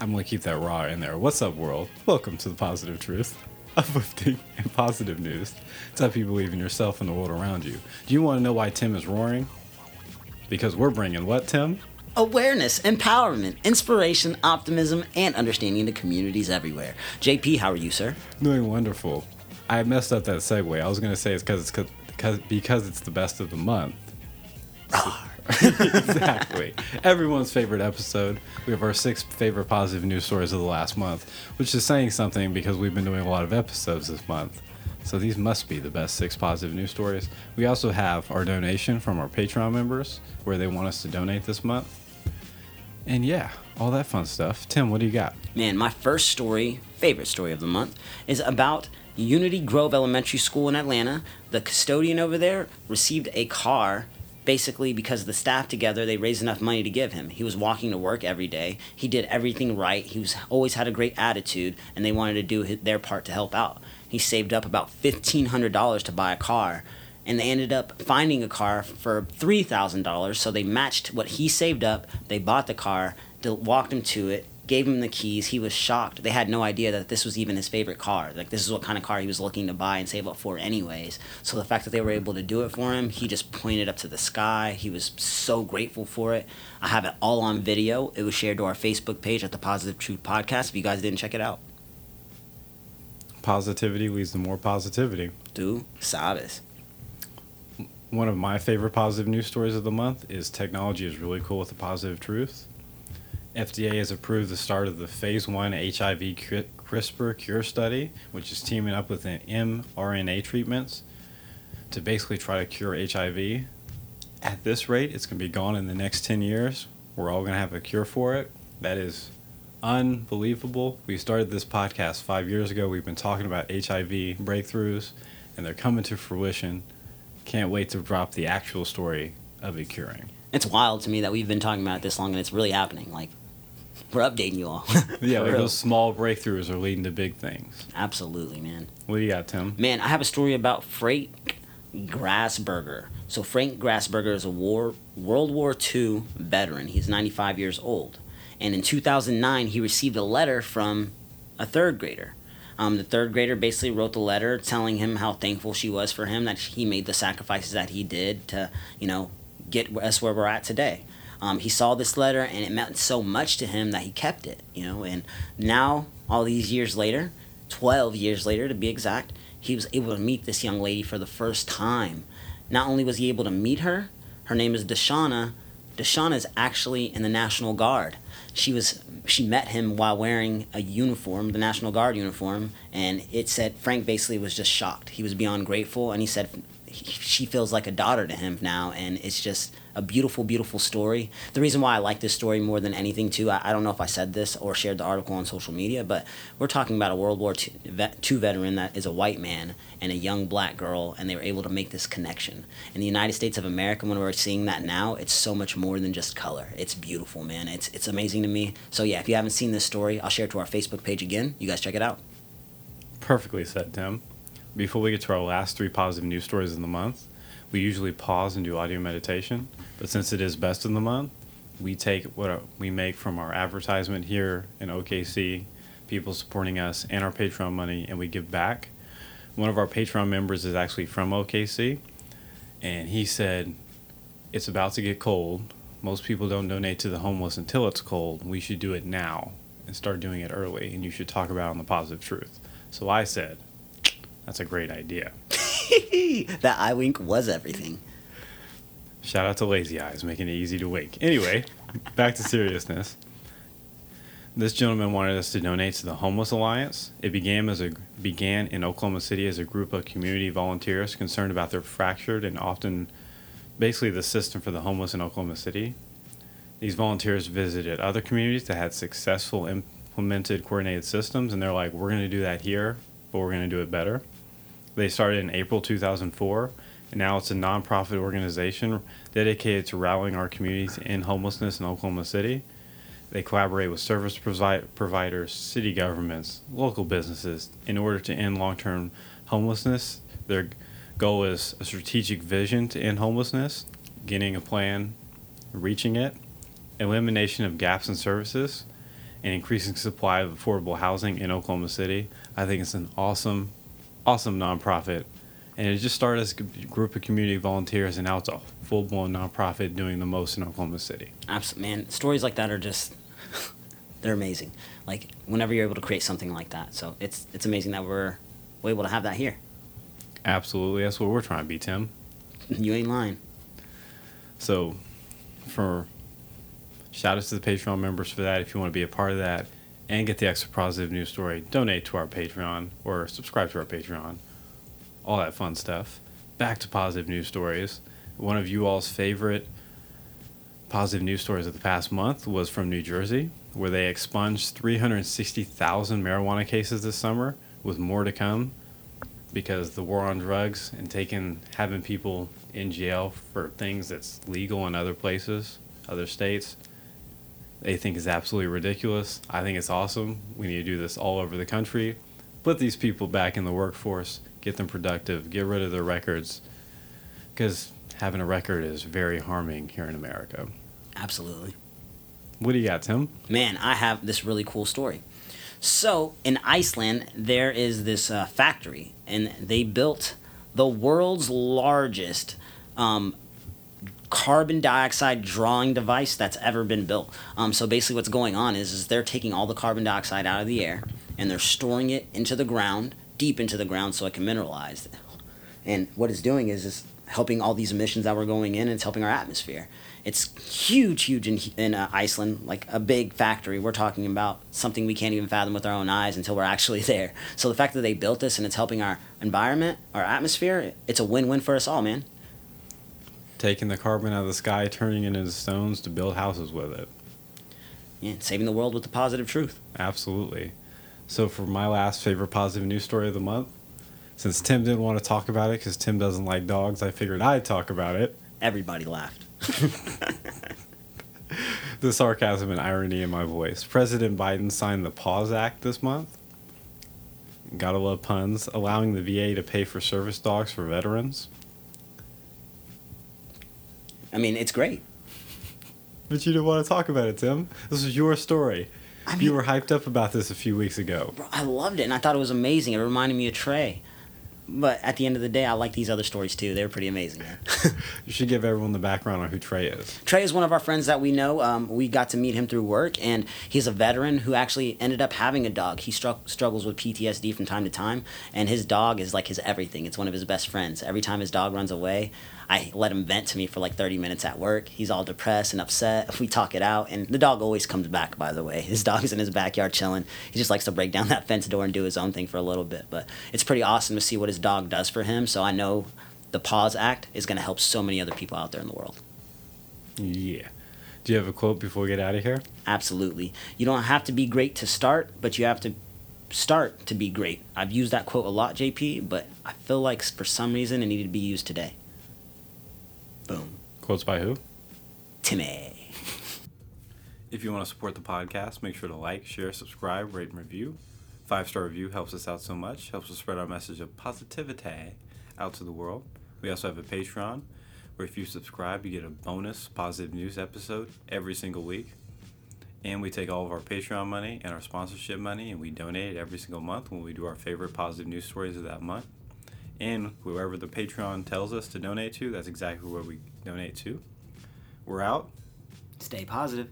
I'm gonna keep that raw in there. What's up, world? Welcome to the positive truth, uplifting and positive news to help you believe in yourself and the world around you. Do you want to know why Tim is roaring? Because we're bringing what, Tim? Awareness, empowerment, inspiration, optimism, and understanding to communities everywhere. JP, how are you, sir? Doing wonderful. I messed up that segue. I was gonna say it's because it's because because it's the best of the month. exactly. Everyone's favorite episode. We have our six favorite positive news stories of the last month, which is saying something because we've been doing a lot of episodes this month. So these must be the best six positive news stories. We also have our donation from our Patreon members where they want us to donate this month. And yeah, all that fun stuff. Tim, what do you got? Man, my first story, favorite story of the month, is about Unity Grove Elementary School in Atlanta. The custodian over there received a car basically because the staff together they raised enough money to give him. He was walking to work every day. He did everything right. He was always had a great attitude and they wanted to do his, their part to help out. He saved up about $1500 to buy a car and they ended up finding a car for $3000 so they matched what he saved up. They bought the car walked him to it gave him the keys. He was shocked. They had no idea that this was even his favorite car. Like this is what kind of car he was looking to buy and save up for anyways. So the fact that they were able to do it for him, he just pointed up to the sky. He was so grateful for it. I have it all on video. It was shared to our Facebook page at the Positive Truth Podcast. If you guys didn't check it out. Positivity leads to more positivity. Do sabes. One of my favorite positive news stories of the month is technology is really cool with the positive truth. FDA has approved the start of the phase one HIV CRISPR cure study, which is teaming up with an mRNA treatments to basically try to cure HIV. At this rate, it's going to be gone in the next 10 years. We're all going to have a cure for it. That is unbelievable. We started this podcast five years ago. We've been talking about HIV breakthroughs, and they're coming to fruition. Can't wait to drop the actual story of it curing. It's wild to me that we've been talking about this long and it's really happening. Like, we're updating you all. yeah, like those small breakthroughs are leading to big things. Absolutely, man. What do you got, Tim? Man, I have a story about Frank Grasberger. So Frank Grasberger is a war World War II veteran. He's 95 years old, and in 2009 he received a letter from a third grader. Um, the third grader basically wrote the letter telling him how thankful she was for him that he made the sacrifices that he did to, you know, get us where we're at today. Um, he saw this letter and it meant so much to him that he kept it, you know. And now, all these years later, 12 years later to be exact, he was able to meet this young lady for the first time. Not only was he able to meet her, her name is Deshauna. Deshauna is actually in the National Guard. She was she met him while wearing a uniform, the National Guard uniform, and it said Frank basically was just shocked. He was beyond grateful, and he said she feels like a daughter to him now, and it's just a beautiful, beautiful story. The reason why I like this story more than anything, too, I, I don't know if I said this or shared the article on social media, but we're talking about a World War II, vet, II veteran that is a white man and a young black girl, and they were able to make this connection. In the United States of America, when we're seeing that now, it's so much more than just color. It's beautiful, man. It's it's amazing to me. So yeah, if you haven't seen this story, I'll share it to our Facebook page again. You guys check it out. Perfectly said, Tim. Before we get to our last three positive news stories in the month, we usually pause and do audio meditation. But since it is best of the month, we take what uh, we make from our advertisement here in OKC, people supporting us, and our Patreon money, and we give back. One of our Patreon members is actually from OKC, and he said, It's about to get cold. Most people don't donate to the homeless until it's cold. We should do it now and start doing it early, and you should talk about on the positive truth. So I said, That's a great idea. that eye wink was everything. Shout out to Lazy Eyes, making it easy to wink. Anyway, back to seriousness. This gentleman wanted us to donate to the Homeless Alliance. It began as a began in Oklahoma City as a group of community volunteers concerned about their fractured and often basically the system for the homeless in Oklahoma City. These volunteers visited other communities that had successful implemented coordinated systems and they're like, we're going to do that here, but we're going to do it better. They started in April 2004, and now it's a nonprofit organization dedicated to rallying our communities in homelessness in Oklahoma City. They collaborate with service provi- providers, city governments, local businesses in order to end long term homelessness. Their goal is a strategic vision to end homelessness, getting a plan, reaching it, elimination of gaps in services, and increasing supply of affordable housing in Oklahoma City. I think it's an awesome, awesome nonprofit. And it just started as a group of community volunteers, and now it's a full blown nonprofit doing the most in Oklahoma City. Absolutely, man. Stories like that are just they're amazing. Like whenever you're able to create something like that, so it's it's amazing that we're we're able to have that here. Absolutely, that's what we're trying to be, Tim. You ain't lying. So, for shout outs to the Patreon members for that. If you want to be a part of that and get the extra positive news story, donate to our Patreon or subscribe to our Patreon. All that fun stuff. Back to positive news stories. One of you all's favorite positive news stories of the past month was from New Jersey, where they expunged 360,000 marijuana cases this summer, with more to come because the war on drugs and taking having people in jail for things that's legal in other places, other states, they think is absolutely ridiculous. I think it's awesome. We need to do this all over the country. Put these people back in the workforce, get them productive, get rid of their records because having a record is very harming here in America. Absolutely. What do you got, Tim? Man, I have this really cool story. So, in Iceland, there is this uh, factory, and they built the world's largest um, carbon dioxide drawing device that's ever been built. Um, so basically, what's going on is, is they're taking all the carbon dioxide out of the air and they're storing it into the ground, deep into the ground, so it can mineralize. And what it's doing is, is helping all these emissions that were going in. And it's helping our atmosphere. It's huge, huge in, in uh, Iceland, like a big factory. We're talking about something we can't even fathom with our own eyes until we're actually there. So the fact that they built this and it's helping our environment, our atmosphere, it's a win-win for us all, man. Taking the carbon out of the sky, turning it into stones to build houses with it. Yeah, saving the world with the positive truth. Absolutely. So for my last favorite positive news story of the month, since Tim didn't want to talk about it because Tim doesn't like dogs, I figured I'd talk about it. Everybody laughed. the sarcasm and irony in my voice. President Biden signed the PAWS Act this month. Gotta love puns, allowing the VA to pay for service dogs for veterans. I mean, it's great. But you didn't want to talk about it, Tim. This is your story. I mean, you were hyped up about this a few weeks ago. Bro, I loved it, and I thought it was amazing. It reminded me of Trey. But at the end of the day, I like these other stories too. They're pretty amazing, you should give everyone the background on who Trey is. Trey is one of our friends that we know. Um, we got to meet him through work, and he's a veteran who actually ended up having a dog. He stru- struggles with PTSD from time to time, and his dog is like his everything. It's one of his best friends. Every time his dog runs away, I let him vent to me for like 30 minutes at work. He's all depressed and upset. We talk it out, and the dog always comes back, by the way. His dog is in his backyard chilling. He just likes to break down that fence door and do his own thing for a little bit. But it's pretty awesome to see what his dog does for him. So I know the PAWS Act is going to help so many other people out there in the world. Yeah. Do you have a quote before we get out of here? Absolutely. You don't have to be great to start, but you have to start to be great. I've used that quote a lot, JP, but I feel like for some reason it needed to be used today. Boom. Quotes by who? Timmy. If you want to support the podcast, make sure to like, share, subscribe, rate, and review. Five star review helps us out so much, helps us spread our message of positivity out to the world. We also have a Patreon where if you subscribe, you get a bonus positive news episode every single week. And we take all of our Patreon money and our sponsorship money and we donate it every single month when we do our favorite positive news stories of that month. And whoever the Patreon tells us to donate to, that's exactly where we donate to. We're out. Stay positive.